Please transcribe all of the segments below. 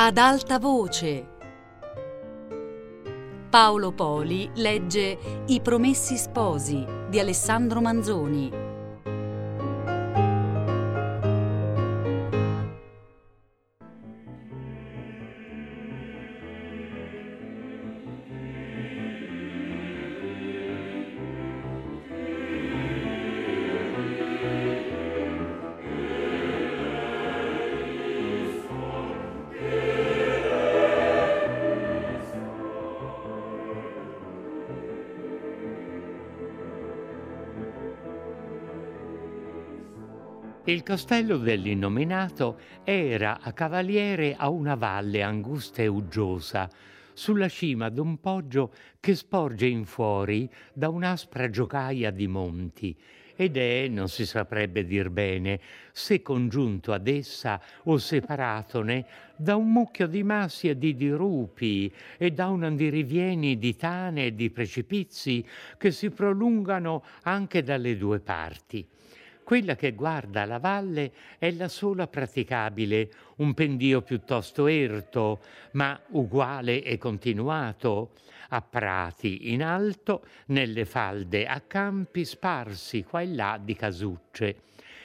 Ad alta voce. Paolo Poli legge I Promessi Sposi di Alessandro Manzoni. Il castello dell'innominato era a cavaliere a una valle angusta e uggiosa, sulla cima d'un poggio che sporge in fuori da un'aspra giocaia di monti, ed è, non si saprebbe dir bene, se congiunto ad essa o separatone da un mucchio di massi e di dirupi e da un andirivieni di tane e di precipizi che si prolungano anche dalle due parti. Quella che guarda la valle è la sola praticabile, un pendio piuttosto erto, ma uguale e continuato, a prati in alto, nelle falde, a campi sparsi qua e là di casucce.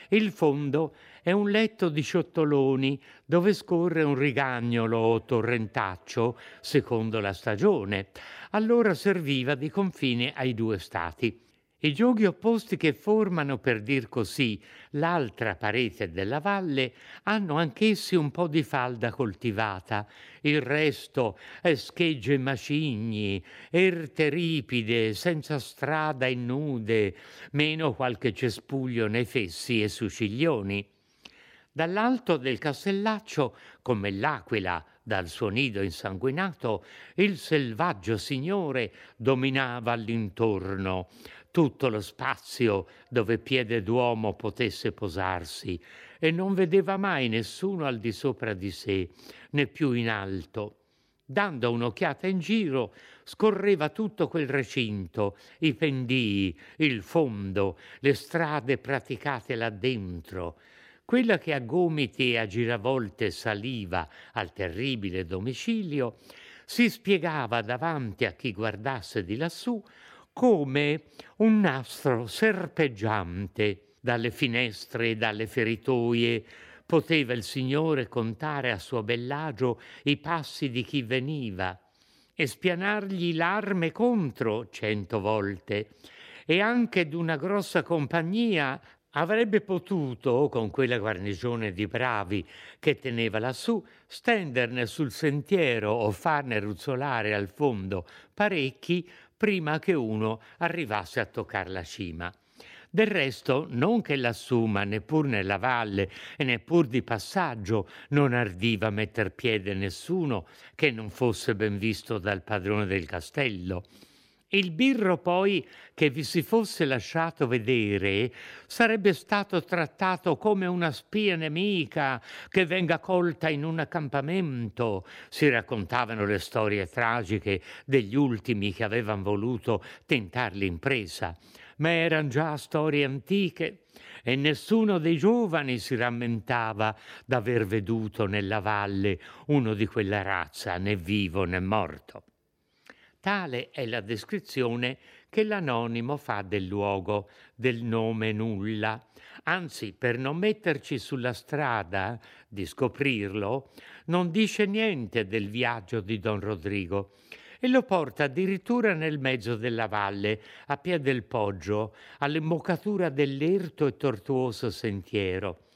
Il fondo è un letto di ciottoloni dove scorre un rigagnolo o torrentaccio, secondo la stagione. Allora serviva di confine ai due stati. I gioghi opposti che formano, per dir così, l'altra parete della valle hanno anch'essi un po' di falda coltivata, il resto è schegge macigni, erte ripide, senza strada e nude, meno qualche cespuglio nei fessi e su ciglioni. Dall'alto del castellaccio, come l'aquila dal suo nido insanguinato, il selvaggio signore dominava all'intorno, tutto lo spazio dove piede d'uomo potesse posarsi e non vedeva mai nessuno al di sopra di sé, né più in alto. Dando un'occhiata in giro, scorreva tutto quel recinto, i pendii, il fondo, le strade praticate là dentro. Quella che a gomiti e a giravolte saliva al terribile domicilio, si spiegava davanti a chi guardasse di lassù come un nastro serpeggiante dalle finestre e dalle feritoie. Poteva il Signore contare a suo bellagio i passi di chi veniva e spianargli l'arme contro cento volte. E anche d'una grossa compagnia avrebbe potuto, con quella guarnigione di bravi che teneva lassù, stenderne sul sentiero o farne ruzzolare al fondo parecchi prima che uno arrivasse a toccare la cima. Del resto, non che lassù, ma neppur nella valle e neppur di passaggio non ardiva metter piede nessuno che non fosse ben visto dal padrone del castello. Il birro poi che vi si fosse lasciato vedere sarebbe stato trattato come una spia nemica che venga colta in un accampamento. Si raccontavano le storie tragiche degli ultimi che avevano voluto tentar l'impresa, ma erano già storie antiche e nessuno dei giovani si rammentava d'aver veduto nella valle uno di quella razza, né vivo né morto. Tale è la descrizione che l'anonimo fa del luogo, del nome nulla. Anzi, per non metterci sulla strada di scoprirlo, non dice niente del viaggio di Don Rodrigo e lo porta addirittura nel mezzo della valle, a piede del poggio, all'imboccatura dell'erto e tortuoso sentiero.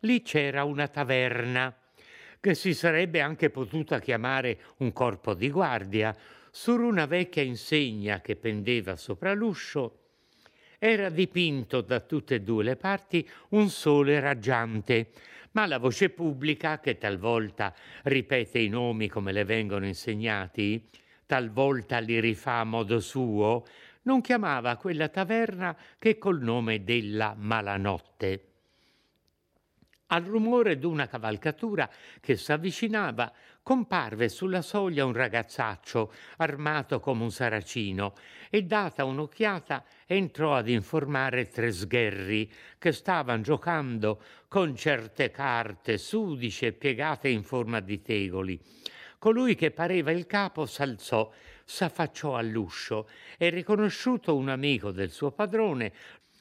Lì c'era una taverna, che si sarebbe anche potuta chiamare un corpo di guardia, su una vecchia insegna che pendeva sopra l'uscio era dipinto da tutte e due le parti un sole raggiante, ma la voce pubblica, che talvolta ripete i nomi come le vengono insegnati, talvolta li rifà a modo suo, non chiamava quella taverna che col nome della Malanotte. Al rumore d'una cavalcatura che s'avvicinava, comparve sulla soglia un ragazzaccio armato come un saracino e data un'occhiata entrò ad informare tre sgherri che stavano giocando con certe carte sudice piegate in forma di tegoli. Colui che pareva il capo s'alzò, s'affacciò all'uscio e riconosciuto un amico del suo padrone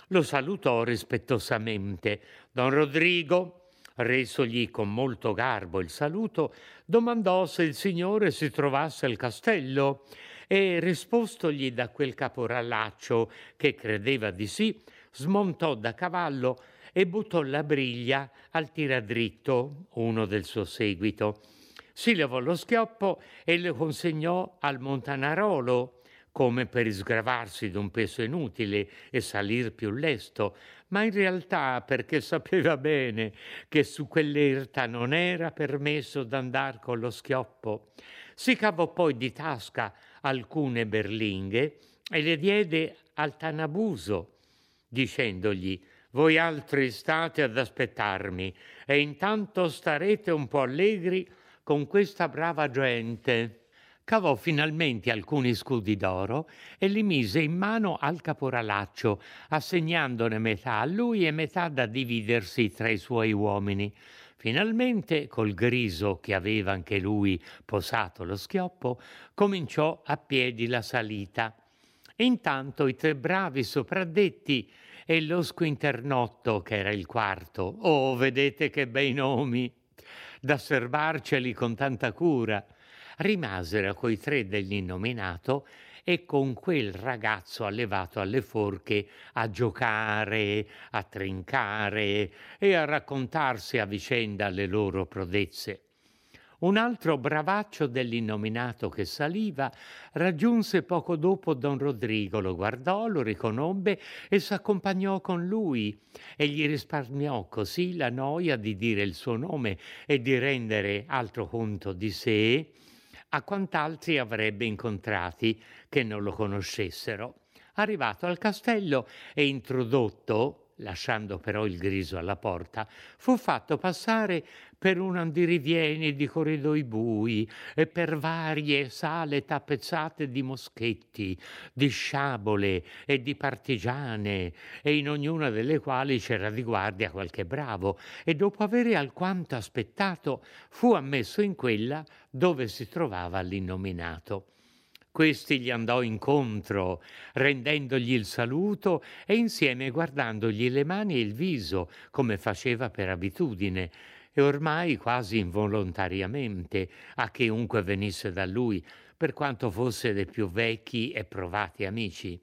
lo salutò rispettosamente. Don Rodrigo, resogli con molto garbo il saluto, domandò se il signore si trovasse al castello e rispostogli da quel caporalaccio che credeva di sì, smontò da cavallo e buttò la briglia al tiradritto, uno del suo seguito. Si levò lo schioppo e lo consegnò al montanarolo, come per sgravarsi d'un peso inutile e salir più lesto, ma in realtà perché sapeva bene che su quell'erta non era permesso d'andar con lo schioppo. Si cavò poi di tasca alcune berlinghe e le diede al Tanabuso, dicendogli voi altri state ad aspettarmi e intanto starete un po' allegri con questa brava gente cavò finalmente alcuni scudi d'oro e li mise in mano al caporalaccio, assegnandone metà a lui e metà da dividersi tra i suoi uomini. Finalmente, col griso che aveva anche lui posato lo schioppo, cominciò a piedi la salita. Intanto i tre bravi sopradetti e lo squinternotto, che era il quarto, oh, vedete che bei nomi, da serbarceli con tanta cura, rimasero coi tre dell'innominato e con quel ragazzo allevato alle forche a giocare, a trincare e a raccontarsi a vicenda le loro prodezze. Un altro bravaccio dell'innominato che saliva raggiunse poco dopo don Rodrigo, lo guardò, lo riconobbe e s'accompagnò con lui e gli risparmiò così la noia di dire il suo nome e di rendere altro conto di sé a quant'altri avrebbe incontrati che non lo conoscessero. Arrivato al castello e introdotto, lasciando però il griso alla porta, fu fatto passare per un andirivieni di corridoi bui e per varie sale tappezzate di moschetti, di sciabole e di partigiane, e in ognuna delle quali c'era di guardia qualche bravo, e dopo avere alquanto aspettato fu ammesso in quella dove si trovava l'innominato. Questi gli andò incontro, rendendogli il saluto e insieme guardandogli le mani e il viso, come faceva per abitudine, e ormai quasi involontariamente a chiunque venisse da lui, per quanto fosse dei più vecchi e provati amici.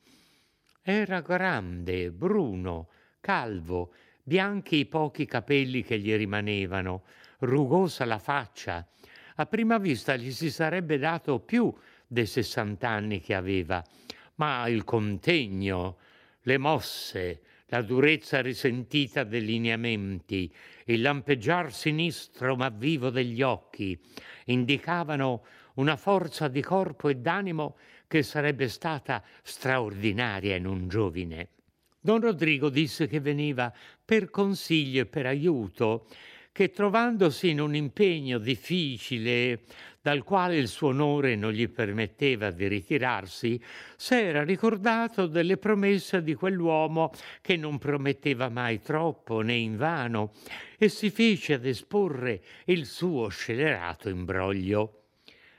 Era grande, bruno, calvo, bianchi i pochi capelli che gli rimanevano, rugosa la faccia. A prima vista gli si sarebbe dato più dei sessant'anni che aveva, ma il contegno, le mosse, la durezza risentita dei lineamenti, il lampeggiar sinistro ma vivo degli occhi indicavano una forza di corpo e d'animo che sarebbe stata straordinaria in un giovine. Don Rodrigo disse che veniva per consiglio e per aiuto che trovandosi in un impegno difficile dal quale il suo onore non gli permetteva di ritirarsi, s'era ricordato delle promesse di quell'uomo che non prometteva mai troppo né invano e si fece ad esporre il suo scellerato imbroglio.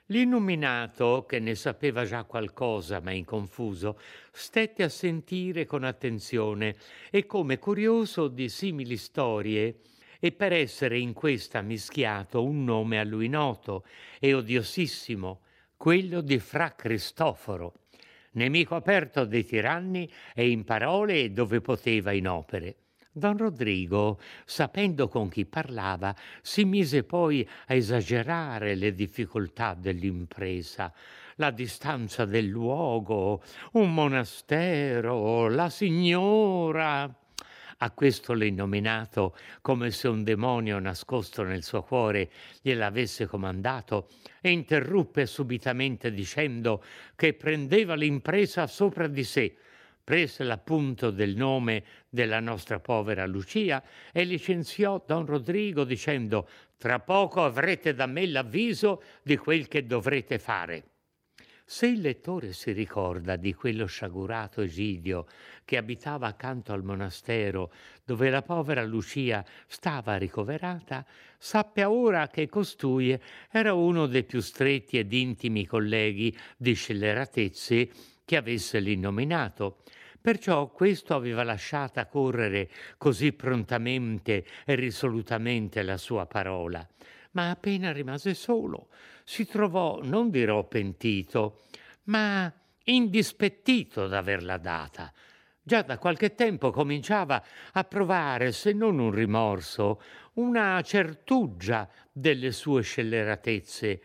L'illuminato, che ne sapeva già qualcosa ma inconfuso, stette a sentire con attenzione e come curioso di simili storie e per essere in questa mischiato un nome a lui noto e odiosissimo, quello di Fra Cristoforo, nemico aperto dei tiranni e in parole e dove poteva in opere. Don Rodrigo, sapendo con chi parlava, si mise poi a esagerare le difficoltà dell'impresa, la distanza del luogo, un monastero, la signora. A questo l'innominato, come se un demonio nascosto nel suo cuore gliel'avesse comandato, e interruppe subitamente dicendo che prendeva l'impresa sopra di sé, prese l'appunto del nome della nostra povera Lucia e licenziò don Rodrigo dicendo Tra poco avrete da me l'avviso di quel che dovrete fare. Se il lettore si ricorda di quello sciagurato Egidio che abitava accanto al monastero dove la povera Lucia stava ricoverata, sappia ora che costui era uno dei più stretti ed intimi colleghi di scelleratezze che avesse l'innominato. Perciò questo aveva lasciata correre così prontamente e risolutamente la sua parola ma appena rimase solo si trovò, non dirò pentito, ma indispettito d'averla data. Già da qualche tempo cominciava a provare, se non un rimorso, una certuggia delle sue scelleratezze,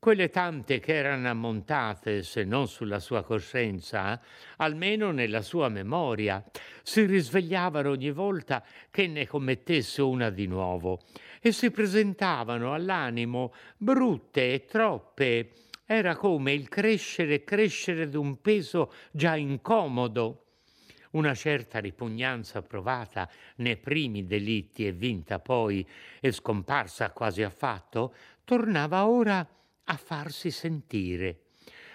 quelle tante che erano ammontate, se non sulla sua coscienza, almeno nella sua memoria, si risvegliavano ogni volta che ne commettesse una di nuovo e si presentavano all'animo brutte e troppe. Era come il crescere e crescere d'un peso già incomodo. Una certa ripugnanza provata nei primi delitti e vinta poi e scomparsa quasi affatto, tornava ora a farsi sentire.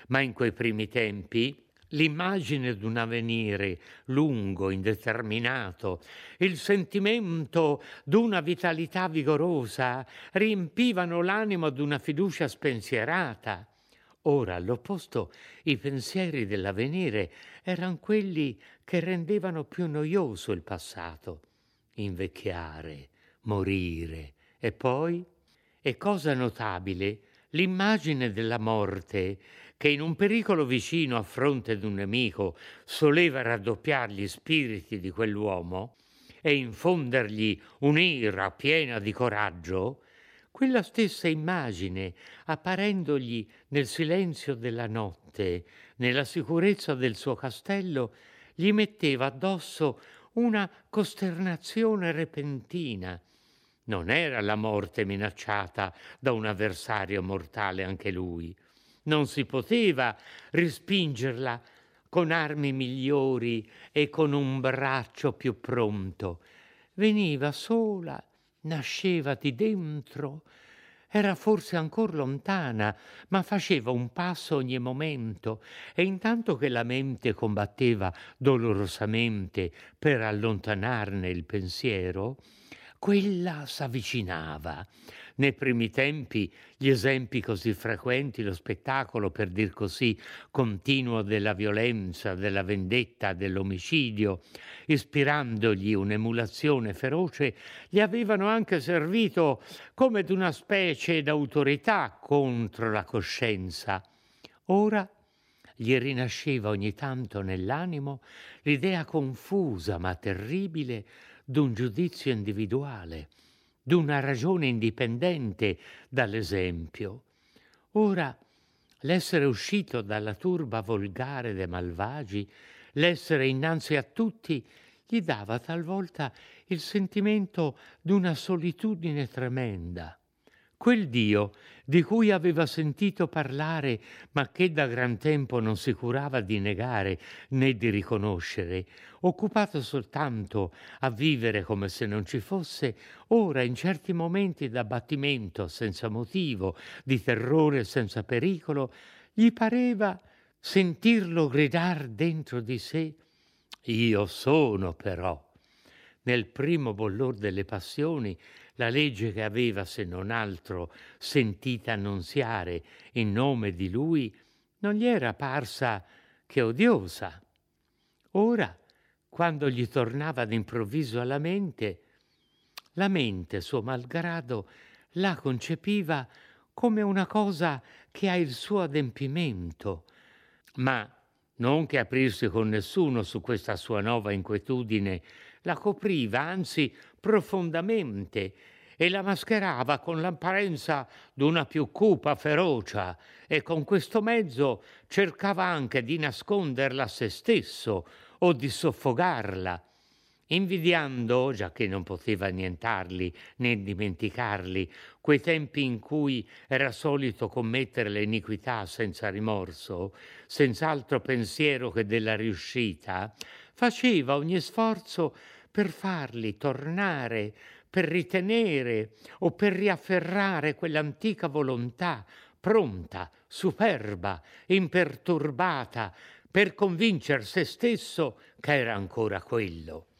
Ma in quei primi tempi l'immagine d'un avvenire lungo, indeterminato, il sentimento d'una vitalità vigorosa riempivano l'animo d'una fiducia spensierata. Ora, all'opposto, i pensieri dell'avvenire erano quelli che rendevano più noioso il passato. Invecchiare, morire e poi, e cosa notabile, l'immagine della morte che in un pericolo vicino a fronte d'un nemico soleva raddoppiar gli spiriti di quell'uomo e infondergli un'ira piena di coraggio, quella stessa immagine, apparendogli nel silenzio della notte, nella sicurezza del suo castello, gli metteva addosso una costernazione repentina. Non era la morte minacciata da un avversario mortale anche lui, non si poteva respingerla con armi migliori e con un braccio più pronto. Veniva sola, nasceva di dentro, era forse ancor lontana, ma faceva un passo ogni momento, e intanto che la mente combatteva dolorosamente per allontanarne il pensiero, quella s'avvicinava nei primi tempi gli esempi così frequenti, lo spettacolo, per dir così, continuo della violenza, della vendetta, dell'omicidio, ispirandogli un'emulazione feroce, gli avevano anche servito come d'una specie d'autorità contro la coscienza. Ora gli rinasceva ogni tanto nell'animo l'idea confusa ma terribile d'un giudizio individuale, d'una ragione indipendente dall'esempio. Ora l'essere uscito dalla turba volgare dei malvagi, l'essere innanzi a tutti, gli dava talvolta il sentimento d'una solitudine tremenda quel Dio di cui aveva sentito parlare, ma che da gran tempo non si curava di negare né di riconoscere, occupato soltanto a vivere come se non ci fosse, ora in certi momenti d'abbattimento senza motivo, di terrore senza pericolo, gli pareva sentirlo gridar dentro di sé Io sono però. Nel primo bollor delle passioni la legge che aveva, se non altro, sentita annunziare in nome di lui, non gli era parsa che odiosa. Ora, quando gli tornava d'improvviso alla mente, la mente, suo malgrado, la concepiva come una cosa che ha il suo adempimento, ma non che aprirsi con nessuno su questa sua nuova inquietudine. La copriva, anzi profondamente, e la mascherava con l'apparenza d'una più cupa ferocia e con questo mezzo cercava anche di nasconderla a se stesso o di soffogarla, invidiando, già che non poteva nientarli né dimenticarli, quei tempi in cui era solito commettere l'iniquità senza rimorso, senza altro pensiero che della riuscita, faceva ogni sforzo per farli tornare per ritenere o per riafferrare quell'antica volontà pronta, superba, imperturbata, per convincere se stesso che era ancora quello.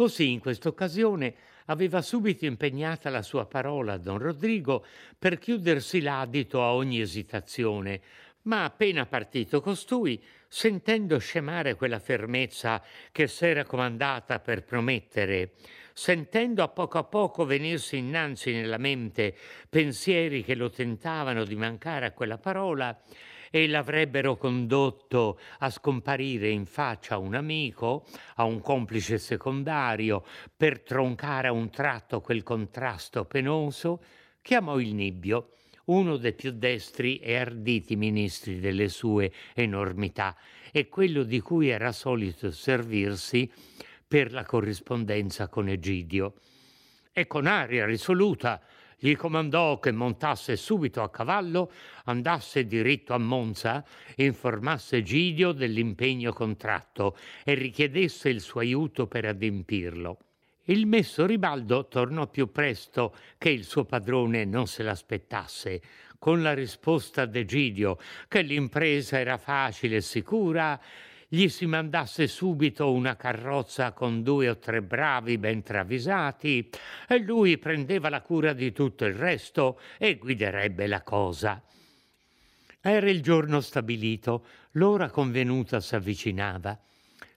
Così in questa occasione aveva subito impegnata la sua parola a don Rodrigo per chiudersi l'adito a ogni esitazione, ma appena partito costui, sentendo scemare quella fermezza che s'era comandata per promettere, sentendo a poco a poco venirsi innanzi nella mente pensieri che lo tentavano di mancare a quella parola, e l'avrebbero condotto a scomparire in faccia a un amico, a un complice secondario, per troncare a un tratto quel contrasto penoso, chiamò il Nibbio, uno dei più destri e arditi ministri delle sue enormità e quello di cui era solito servirsi per la corrispondenza con Egidio. E con aria risoluta gli comandò che montasse subito a cavallo, andasse diritto a Monza, informasse Egidio dell'impegno contratto e richiedesse il suo aiuto per adempirlo. Il messo Ribaldo tornò più presto che il suo padrone non se l'aspettasse, con la risposta d'Egidio che l'impresa era facile e sicura gli si mandasse subito una carrozza con due o tre bravi ben travisati e lui prendeva la cura di tutto il resto e guiderebbe la cosa. Era il giorno stabilito, l'ora convenuta s'avvicinava.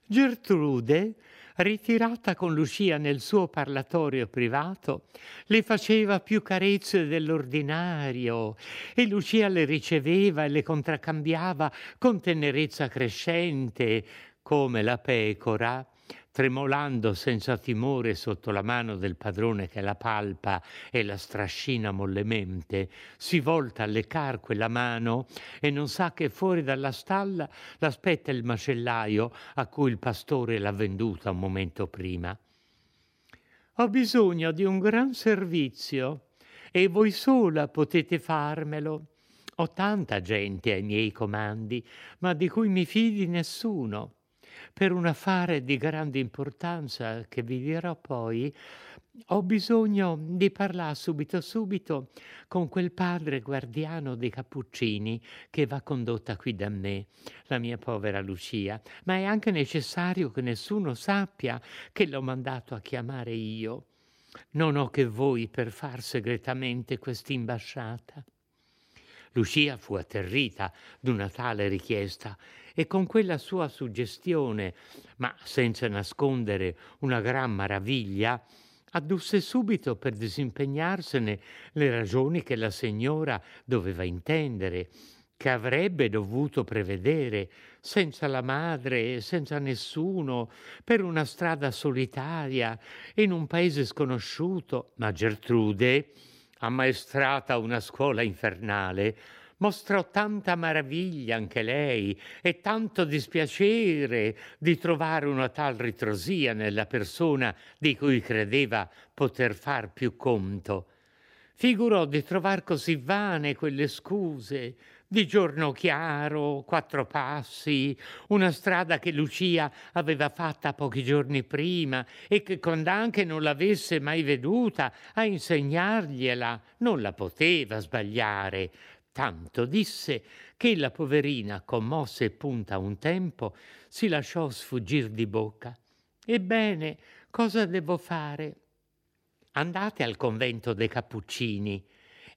Gertrude ritirata con Lucia nel suo parlatorio privato, le faceva più carezze dell'ordinario e Lucia le riceveva e le contraccambiava con tenerezza crescente, come la pecora tremolando senza timore sotto la mano del padrone che la palpa e la strascina mollemente, si volta a leccar quella mano e non sa che fuori dalla stalla l'aspetta il macellaio a cui il pastore l'ha venduta un momento prima. Ho bisogno di un gran servizio e voi sola potete farmelo. Ho tanta gente ai miei comandi, ma di cui mi fidi nessuno per un affare di grande importanza che vi dirò poi, ho bisogno di parlare subito subito con quel padre guardiano dei Cappuccini che va condotta qui da me, la mia povera Lucia, ma è anche necessario che nessuno sappia che l'ho mandato a chiamare io. Non ho che voi per far segretamente quest'imbasciata. Lucia fu atterrita d'una tale richiesta e con quella sua suggestione, ma senza nascondere una gran maraviglia, addusse subito per disimpegnarsene le ragioni che la signora doveva intendere, che avrebbe dovuto prevedere, senza la madre senza nessuno, per una strada solitaria, in un paese sconosciuto, ma Gertrude, ammaestrata a una scuola infernale, mostrò tanta maraviglia anche lei e tanto dispiacere di trovare una tal ritrosia nella persona di cui credeva poter far più conto. Figurò di trovar così vane quelle scuse, di giorno chiaro, quattro passi, una strada che Lucia aveva fatta pochi giorni prima e che quando anche non l'avesse mai veduta a insegnargliela non la poteva sbagliare, Tanto disse che la poverina, commossa e punta un tempo, si lasciò sfuggir di bocca. Ebbene, cosa devo fare? Andate al convento dei Cappuccini.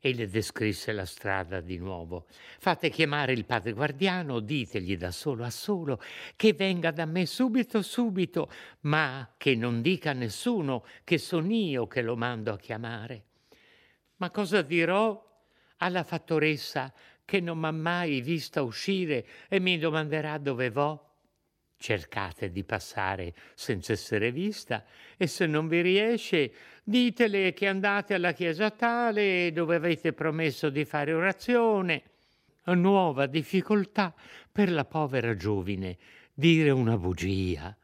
E le descrisse la strada di nuovo. Fate chiamare il padre guardiano, ditegli da solo a solo che venga da me subito, subito, ma che non dica a nessuno che son io che lo mando a chiamare. Ma cosa dirò alla fattoressa che non m'ha mai vista uscire e mi domanderà dove vo? Cercate di passare senza essere vista e se non vi riesce ditele che andate alla chiesa tale dove avete promesso di fare orazione. Nuova difficoltà per la povera giovine, dire una bugia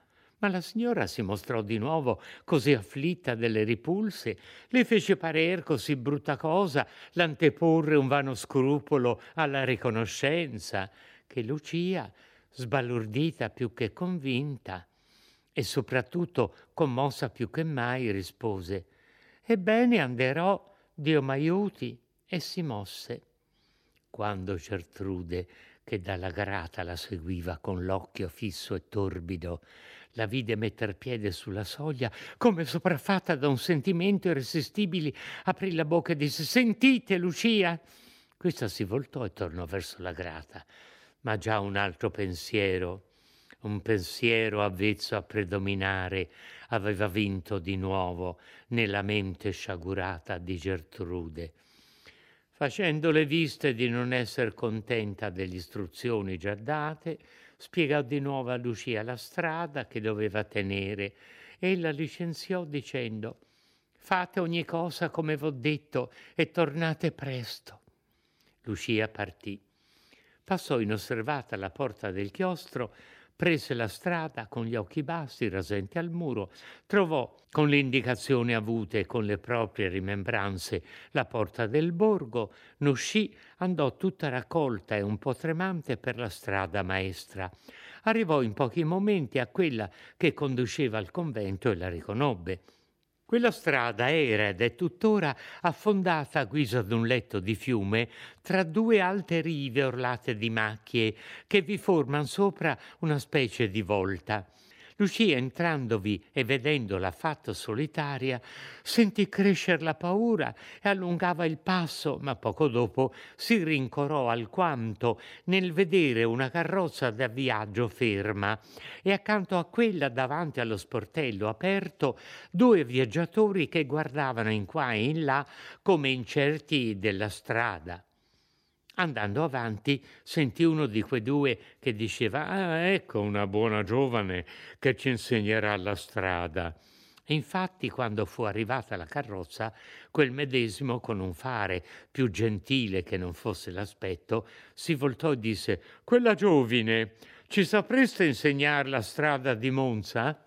ma la signora si mostrò di nuovo così afflitta delle ripulse, le fece parer così brutta cosa l'anteporre un vano scrupolo alla riconoscenza, che Lucia, sbalordita più che convinta, e soprattutto commossa più che mai, rispose Ebbene anderò, Dio m'aiuti, e si mosse. Quando Gertrude, che dalla grata la seguiva con l'occhio fisso e torbido, la vide metter piede sulla soglia, come sopraffatta da un sentimento irresistibile, aprì la bocca e disse Sentite, Lucia! Questa si voltò e tornò verso la grata, ma già un altro pensiero, un pensiero avvezzo a predominare, aveva vinto di nuovo nella mente sciagurata di Gertrude. Facendo le viste di non essere contenta delle istruzioni già date, spiegò di nuovo a Lucia la strada che doveva tenere e la licenziò dicendo Fate ogni cosa come v'ho detto e tornate presto. Lucia partì. Passò inosservata alla porta del chiostro prese la strada con gli occhi bassi, rasenti al muro, trovò con le indicazioni avute e con le proprie rimembranze la porta del borgo, ne uscì, andò tutta raccolta e un po' tremante per la strada maestra. Arrivò in pochi momenti a quella che conduceva al convento e la riconobbe. Quella strada era ed è tuttora affondata a guisa d'un letto di fiume tra due alte rive orlate di macchie che vi forman sopra una specie di volta. Lucia, entrandovi e vedendola affatto solitaria, sentì crescer la paura e allungava il passo, ma poco dopo si rincorò alquanto nel vedere una carrozza da viaggio ferma e accanto a quella davanti allo sportello aperto due viaggiatori che guardavano in qua e in là come incerti della strada. Andando avanti, sentì uno di quei due che diceva: Ah, ecco una buona giovane che ci insegnerà la strada. E infatti, quando fu arrivata la carrozza, quel medesimo, con un fare più gentile che non fosse l'aspetto, si voltò e disse: Quella giovine, ci sapreste insegnare la strada di Monza?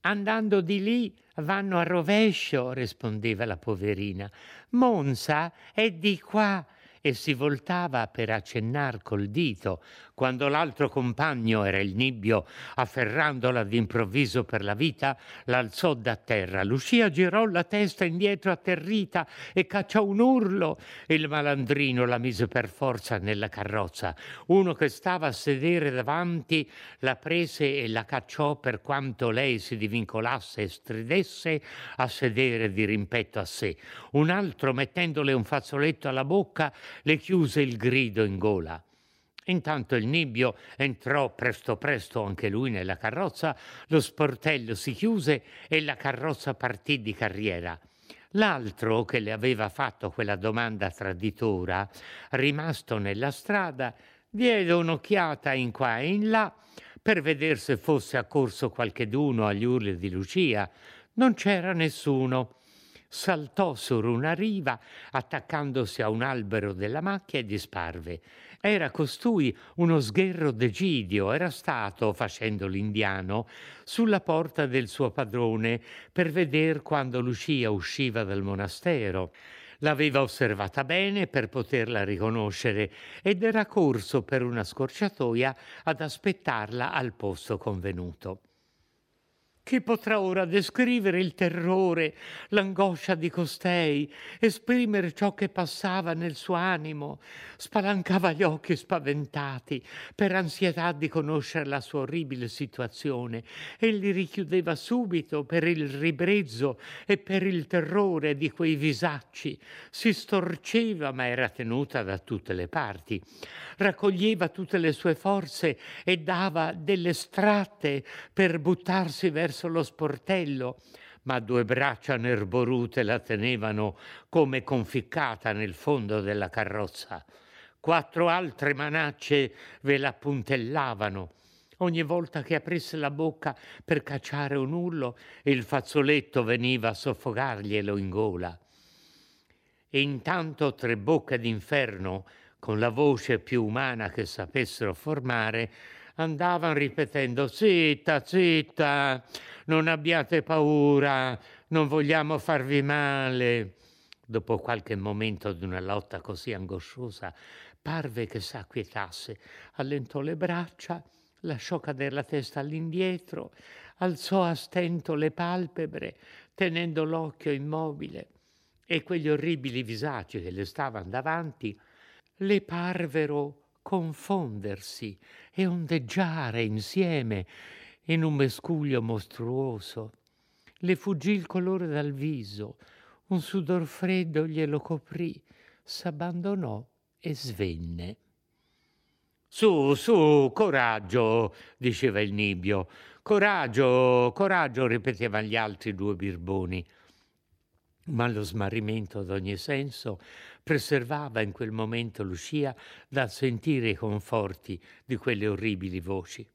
Andando di lì vanno a rovescio, rispondeva la poverina. Monza è di qua e si voltava per accennar col dito, quando l'altro compagno era il nibbio, afferrandola d'improvviso per la vita, l'alzò da terra. Lucia girò la testa indietro atterrita e cacciò un urlo. Il malandrino la mise per forza nella carrozza. Uno che stava a sedere davanti la prese e la cacciò per quanto lei si divincolasse e stridesse a sedere di rimpetto a sé. Un altro, mettendole un fazzoletto alla bocca, le chiuse il grido in gola. Intanto il nibbio entrò presto presto anche lui nella carrozza, lo sportello si chiuse e la carrozza partì di carriera. L'altro che le aveva fatto quella domanda traditora, rimasto nella strada, diede un'occhiata in qua e in là per vedere se fosse accorso qualcheduno agli urli di Lucia. Non c'era nessuno saltò su una riva attaccandosi a un albero della macchia e disparve. Era costui uno sgherro d'Egidio, era stato, facendo l'indiano, sulla porta del suo padrone per veder quando Lucia usciva dal monastero. L'aveva osservata bene per poterla riconoscere ed era corso per una scorciatoia ad aspettarla al posto convenuto. Chi potrà ora descrivere il terrore, l'angoscia di costei, esprimere ciò che passava nel suo animo? Spalancava gli occhi spaventati per ansietà di conoscere la sua orribile situazione e li richiudeva subito per il ribrezzo e per il terrore di quei visacci. Si storceva, ma era tenuta da tutte le parti. Raccoglieva tutte le sue forze e dava delle stratte per buttarsi verso verso lo sportello, ma due braccia nerborute la tenevano come conficcata nel fondo della carrozza. Quattro altre manacce ve la puntellavano. Ogni volta che aprisse la bocca per cacciare un urlo, il fazzoletto veniva a soffocarglielo in gola. E intanto tre bocche d'inferno, con la voce più umana che sapessero formare, andavano ripetendo zitta, zitta, non abbiate paura, non vogliamo farvi male. Dopo qualche momento di una lotta così angosciosa, parve che s'acquietasse, allentò le braccia, lasciò cadere la testa all'indietro, alzò a stento le palpebre, tenendo l'occhio immobile. e quegli orribili visaggi che le stavano davanti le parvero confondersi e ondeggiare insieme in un mescuglio mostruoso. Le fuggì il colore dal viso, un sudor freddo glielo coprì, s'abbandonò e svenne. Su, su, coraggio, diceva il nibbio. Coraggio, coraggio, ripetevano gli altri due birboni. Ma lo smarrimento d'ogni senso preservava in quel momento Lucia dal sentire i conforti di quelle orribili voci.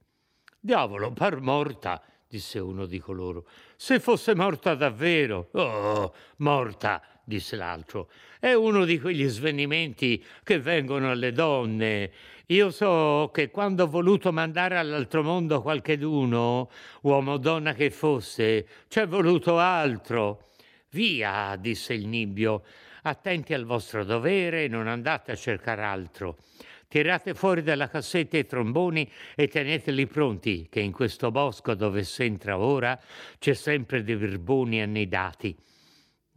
Diavolo, par morta, disse uno di coloro. Se fosse morta davvero. Oh, morta, disse l'altro. È uno di quegli svenimenti che vengono alle donne. Io so che quando ho voluto mandare all'altro mondo qualcheduno, uomo o donna che fosse, c'è voluto altro. Via, disse il nibbio, attenti al vostro dovere e non andate a cercare altro. Tirate fuori dalla cassetta i tromboni e teneteli pronti, che in questo bosco dove s'entra ora c'è sempre dei birboni annidati.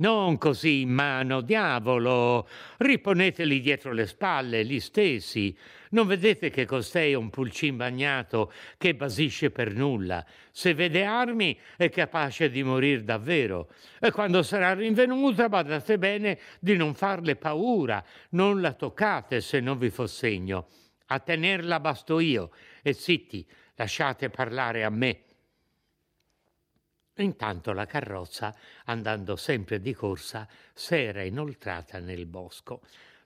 Non così in mano, diavolo! Riponeteli dietro le spalle, gli stessi. Non vedete che costei è un pulcin bagnato che basisce per nulla. Se vede armi è capace di morir davvero. E quando sarà rinvenuta, badate bene di non farle paura. Non la toccate se non vi fo segno. A tenerla basto io. E zitti, lasciate parlare a me. Intanto la carrozza, andando sempre di corsa, s'era inoltrata nel bosco.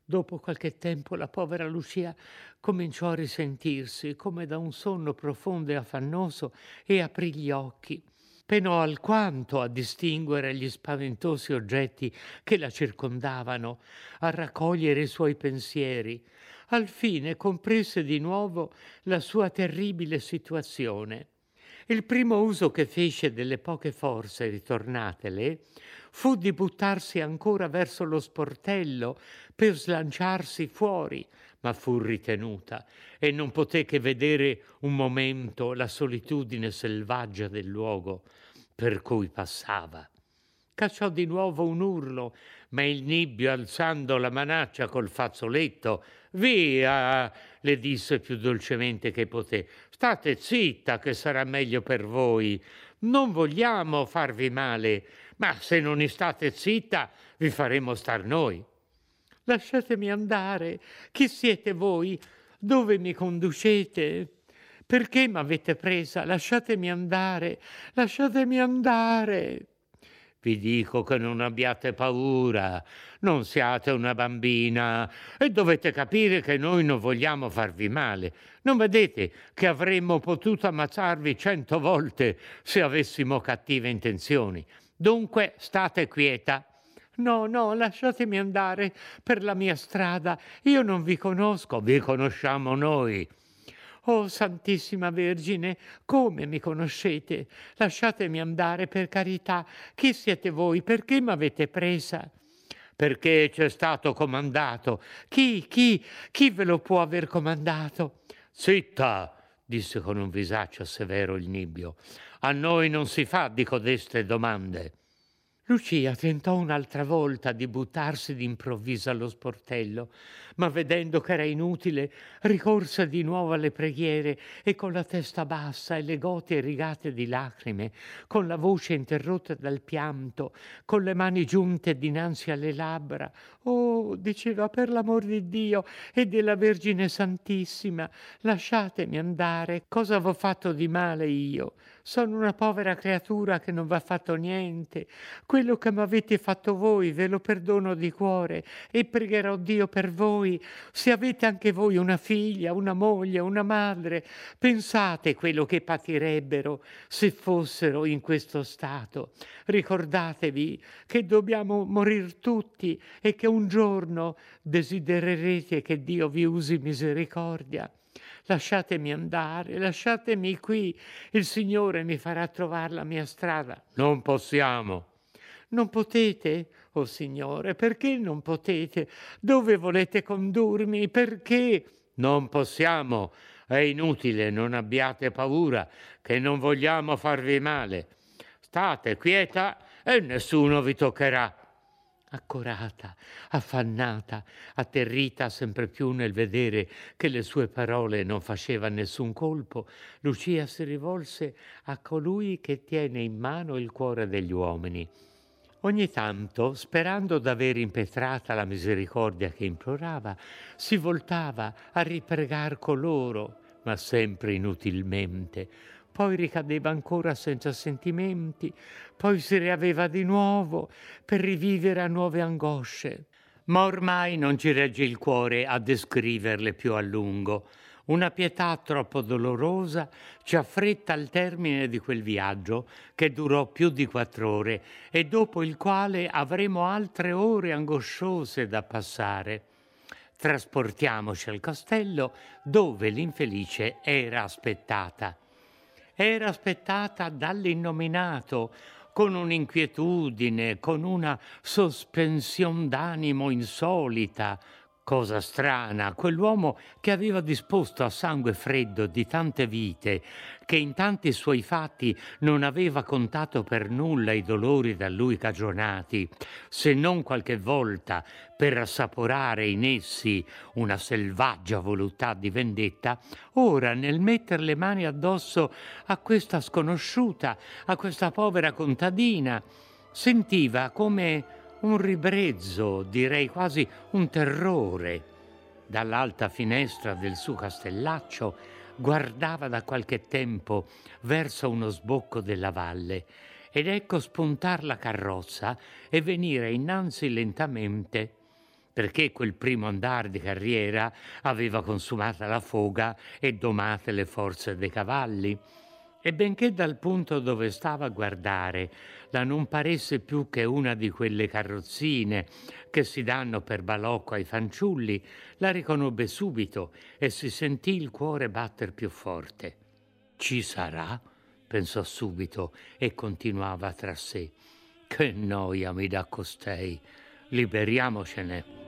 Dopo qualche tempo la povera Lucia cominciò a risentirsi come da un sonno profondo e affannoso e aprì gli occhi. Penò alquanto a distinguere gli spaventosi oggetti che la circondavano, a raccogliere i suoi pensieri. Al fine comprese di nuovo la sua terribile situazione. Il primo uso che fece delle poche forze ritornatele fu di buttarsi ancora verso lo sportello per slanciarsi fuori, ma fu ritenuta e non poté che vedere un momento la solitudine selvaggia del luogo per cui passava. Cacciò di nuovo un urlo, ma il nibbio, alzando la manaccia col fazzoletto, Via, le disse più dolcemente che poté, state zitta che sarà meglio per voi. Non vogliamo farvi male, ma se non state zitta vi faremo star noi. Lasciatemi andare. Chi siete voi? Dove mi conducete? Perché mi avete presa? Lasciatemi andare, lasciatemi andare. Vi dico che non abbiate paura, non siate una bambina e dovete capire che noi non vogliamo farvi male. Non vedete che avremmo potuto ammazzarvi cento volte se avessimo cattive intenzioni. Dunque state quieta. No, no, lasciatemi andare per la mia strada. Io non vi conosco, vi conosciamo noi. Oh Santissima Vergine, come mi conoscete? Lasciatemi andare per carità. Chi siete voi? Perché mi avete presa? Perché c'è stato comandato. Chi, chi, chi ve lo può aver comandato? Zitta, disse con un visaccio severo il nibbio. A noi non si fa di codeste domande. Lucia tentò un'altra volta di buttarsi d'improvviso allo sportello, ma vedendo che era inutile, ricorse di nuovo alle preghiere e con la testa bassa e le gote irrigate di lacrime, con la voce interrotta dal pianto, con le mani giunte dinanzi alle labbra, Oh, diceva, per l'amor di Dio e della Vergine Santissima, lasciatemi andare. Cosa avevo fatto di male io? Sono una povera creatura che non va fatto niente. Quello che mi avete fatto voi ve lo perdono di cuore e pregherò Dio per voi. Se avete anche voi una figlia, una moglie, una madre, pensate quello che patirebbero se fossero in questo stato. Ricordatevi che dobbiamo morir tutti e che un giorno desidererete che Dio vi usi misericordia. Lasciatemi andare, lasciatemi qui, il Signore mi farà trovare la mia strada. Non possiamo. Non potete, oh Signore, perché non potete? Dove volete condurmi? Perché? Non possiamo. È inutile, non abbiate paura, che non vogliamo farvi male. State quieta e nessuno vi toccherà. Accorata, affannata, atterrita sempre più nel vedere che le sue parole non facevano nessun colpo, Lucia si rivolse a colui che tiene in mano il cuore degli uomini. Ogni tanto, sperando d'aver impetrata la misericordia che implorava, si voltava a ripregar coloro, ma sempre inutilmente, poi ricadeva ancora senza sentimenti, poi si riaveva di nuovo per rivivere a nuove angosce. Ma ormai non ci regge il cuore a descriverle più a lungo. Una pietà troppo dolorosa ci affretta al termine di quel viaggio che durò più di quattro ore e dopo il quale avremo altre ore angosciose da passare. Trasportiamoci al castello dove l'infelice era aspettata era aspettata dall'innominato con un'inquietudine, con una sospensione d'animo insolita, Cosa strana, quell'uomo che aveva disposto a sangue freddo di tante vite, che in tanti suoi fatti non aveva contato per nulla i dolori da lui cagionati, se non qualche volta per assaporare in essi una selvaggia voluttà di vendetta, ora nel metter le mani addosso a questa sconosciuta, a questa povera contadina, sentiva come un ribrezzo, direi quasi un terrore. Dall'alta finestra del suo castellaccio guardava da qualche tempo verso uno sbocco della valle ed ecco spuntar la carrozza e venire innanzi lentamente perché quel primo andar di carriera aveva consumata la foga e domate le forze dei cavalli e benché dal punto dove stava a guardare la non paresse più che una di quelle carrozzine che si danno per balocco ai fanciulli, la riconobbe subito e si sentì il cuore batter più forte. Ci sarà? pensò subito e continuava tra sé. Che noia mi dà costei. Liberiamocene.